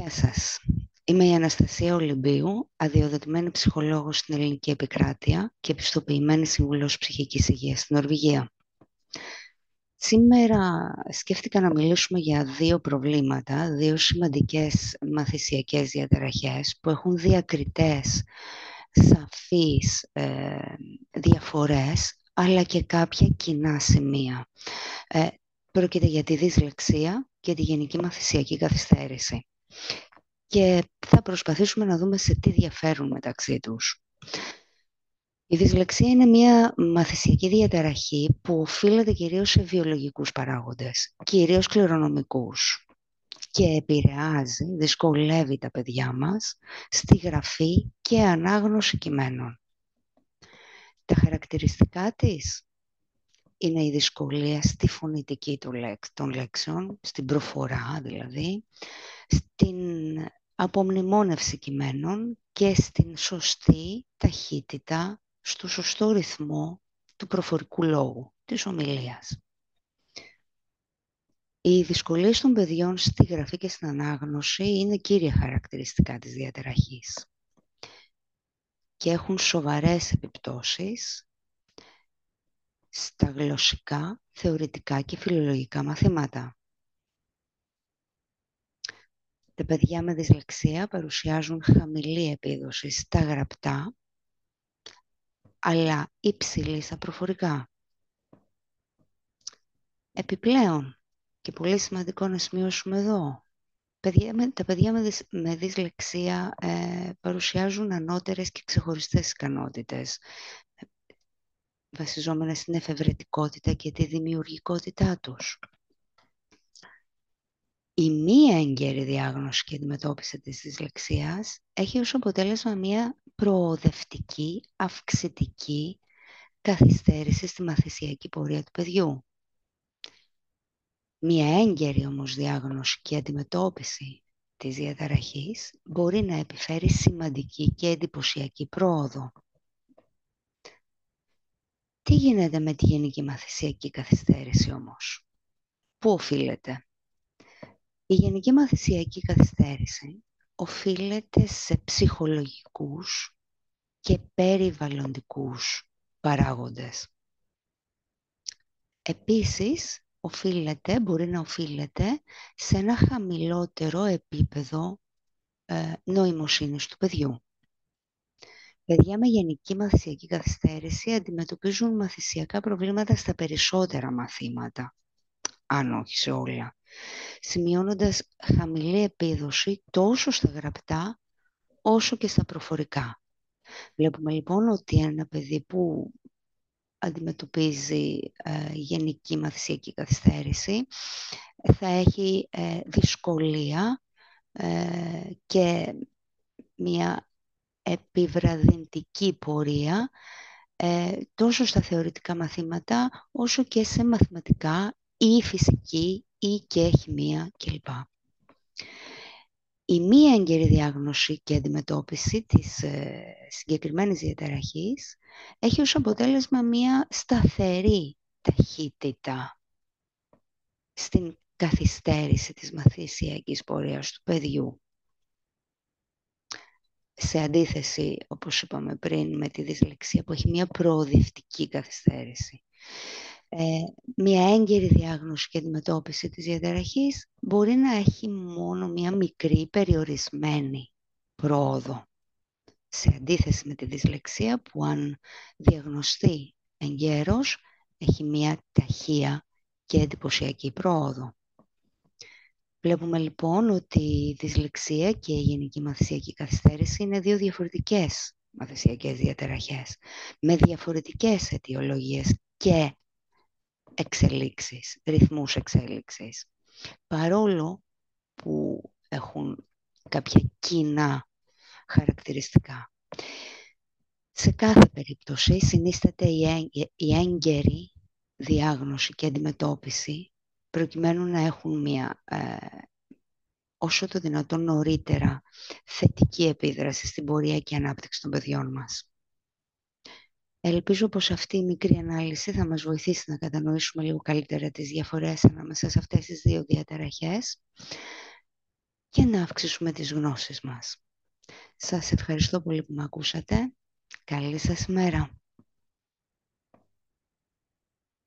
Γεια σας. Είμαι η Αναστασία Ολυμπίου, αδειοδοτημένη ψυχολόγος στην Ελληνική Επικράτεια και επιστοποιημένη συμβουλός ψυχικής υγείας στην Νορβηγία. Σήμερα σκέφτηκα να μιλήσουμε για δύο προβλήματα, δύο σημαντικές μαθησιακές διαταραχές που έχουν διακριτές, σαφείς ε, διαφορές, αλλά και κάποια κοινά σημεία. Ε, πρόκειται για τη δυσλεξία και τη γενική μαθησιακή καθυστέρηση και θα προσπαθήσουμε να δούμε σε τι διαφέρουν μεταξύ τους. Η δυσλεξία είναι μια μαθησιακή διαταραχή που οφείλεται κυρίως σε βιολογικούς παράγοντες, κυρίως κληρονομικούς και επηρεάζει, δυσκολεύει τα παιδιά μας στη γραφή και ανάγνωση κειμένων. Τα χαρακτηριστικά της είναι η δυσκολία στη φωνητική των λέξεων, στην προφορά δηλαδή, στην απομνημόνευση κειμένων και στην σωστή ταχύτητα, στο σωστό ρυθμό του προφορικού λόγου, της ομιλίας. Οι δυσκολίες των παιδιών στη γραφή και στην ανάγνωση είναι κύρια χαρακτηριστικά της διαταραχής και έχουν σοβαρές επιπτώσεις στα γλωσσικά, θεωρητικά και φιλολογικά μαθήματα. Τα παιδιά με δυσλεξία παρουσιάζουν χαμηλή επίδοση στα γραπτά, αλλά υψηλή στα προφορικά. Επιπλέον, και πολύ σημαντικό να σημειώσουμε εδώ, τα παιδιά με, δυσλεξία ε, παρουσιάζουν ανώτερες και ξεχωριστές ικανότητες, βασιζόμενες στην εφευρετικότητα και τη δημιουργικότητά τους. Η μία έγκαιρη διάγνωση και αντιμετώπιση της δυσλεξίας έχει ως αποτέλεσμα μία προοδευτική, αυξητική καθυστέρηση στη μαθησιακή πορεία του παιδιού. Μία έγκαιρη όμως διάγνωση και αντιμετώπιση της διαταραχής μπορεί να επιφέρει σημαντική και εντυπωσιακή πρόοδο. Τι γίνεται με τη γενική μαθησιακή καθυστέρηση όμως; Πού οφείλεται; Η γενική μαθησιακή καθυστέρηση οφείλεται σε ψυχολογικούς και περιβαλλοντικούς παράγοντες. Επίσης, οφείλεται, μπορεί να οφείλεται σε ένα χαμηλότερο επίπεδο ε, νοημοσύνης του παιδιού. Παιδιά με γενική μαθησιακή καθυστέρηση αντιμετωπίζουν μαθησιακά προβλήματα στα περισσότερα μαθήματα, αν όχι σε όλα σημειώνοντας χαμηλή επίδοση τόσο στα γραπτά όσο και στα προφορικά. Βλέπουμε λοιπόν ότι ένα παιδί που αντιμετωπίζει ε, γενική μαθησιακή καθυστέρηση θα έχει ε, δυσκολία ε, και μια επιβραδυντική πορεία τόσο στα θεωρητικά μαθήματα όσο και σε μαθηματικά ή φυσική ή και χημεία κλπ. Η μία έγκαιρη διάγνωση και αντιμετώπιση της ε, συγκεκριμένης διαταραχής έχει ως αποτέλεσμα μία σταθερή ταχύτητα στην καθυστέρηση της μαθησιακής πορείας του παιδιού. Σε αντίθεση, όπως είπαμε πριν, με τη δυσλεξία που έχει μία προοδευτική καθυστέρηση ε, μια έγκαιρη διάγνωση και αντιμετώπιση της διαταραχής μπορεί να έχει μόνο μια μικρή περιορισμένη πρόοδο. Σε αντίθεση με τη δυσλεξία που αν διαγνωστεί εγκαίρως έχει μια ταχεία και εντυπωσιακή πρόοδο. Βλέπουμε λοιπόν ότι η δυσλεξία και η γενική μαθησιακή καθυστέρηση είναι δύο διαφορετικές μαθησιακές διαταραχές με διαφορετικές αιτιολογίες και εξελίξεις, ρυθμούς εξέλιξης. Παρόλο που έχουν κάποια κοινά χαρακτηριστικά. Σε κάθε περίπτωση συνίσταται η έγκαιρη διάγνωση και αντιμετώπιση προκειμένου να έχουν μια ε, όσο το δυνατόν νωρίτερα θετική επίδραση στην πορεία και ανάπτυξη των παιδιών μας. Ελπίζω πως αυτή η μικρή ανάλυση θα μας βοηθήσει να κατανοήσουμε λίγο καλύτερα τις διαφορές ανάμεσα σε αυτές τις δύο διαταραχές και να αυξήσουμε τις γνώσεις μας. Σας ευχαριστώ πολύ που με ακούσατε. Καλή σας ημέρα.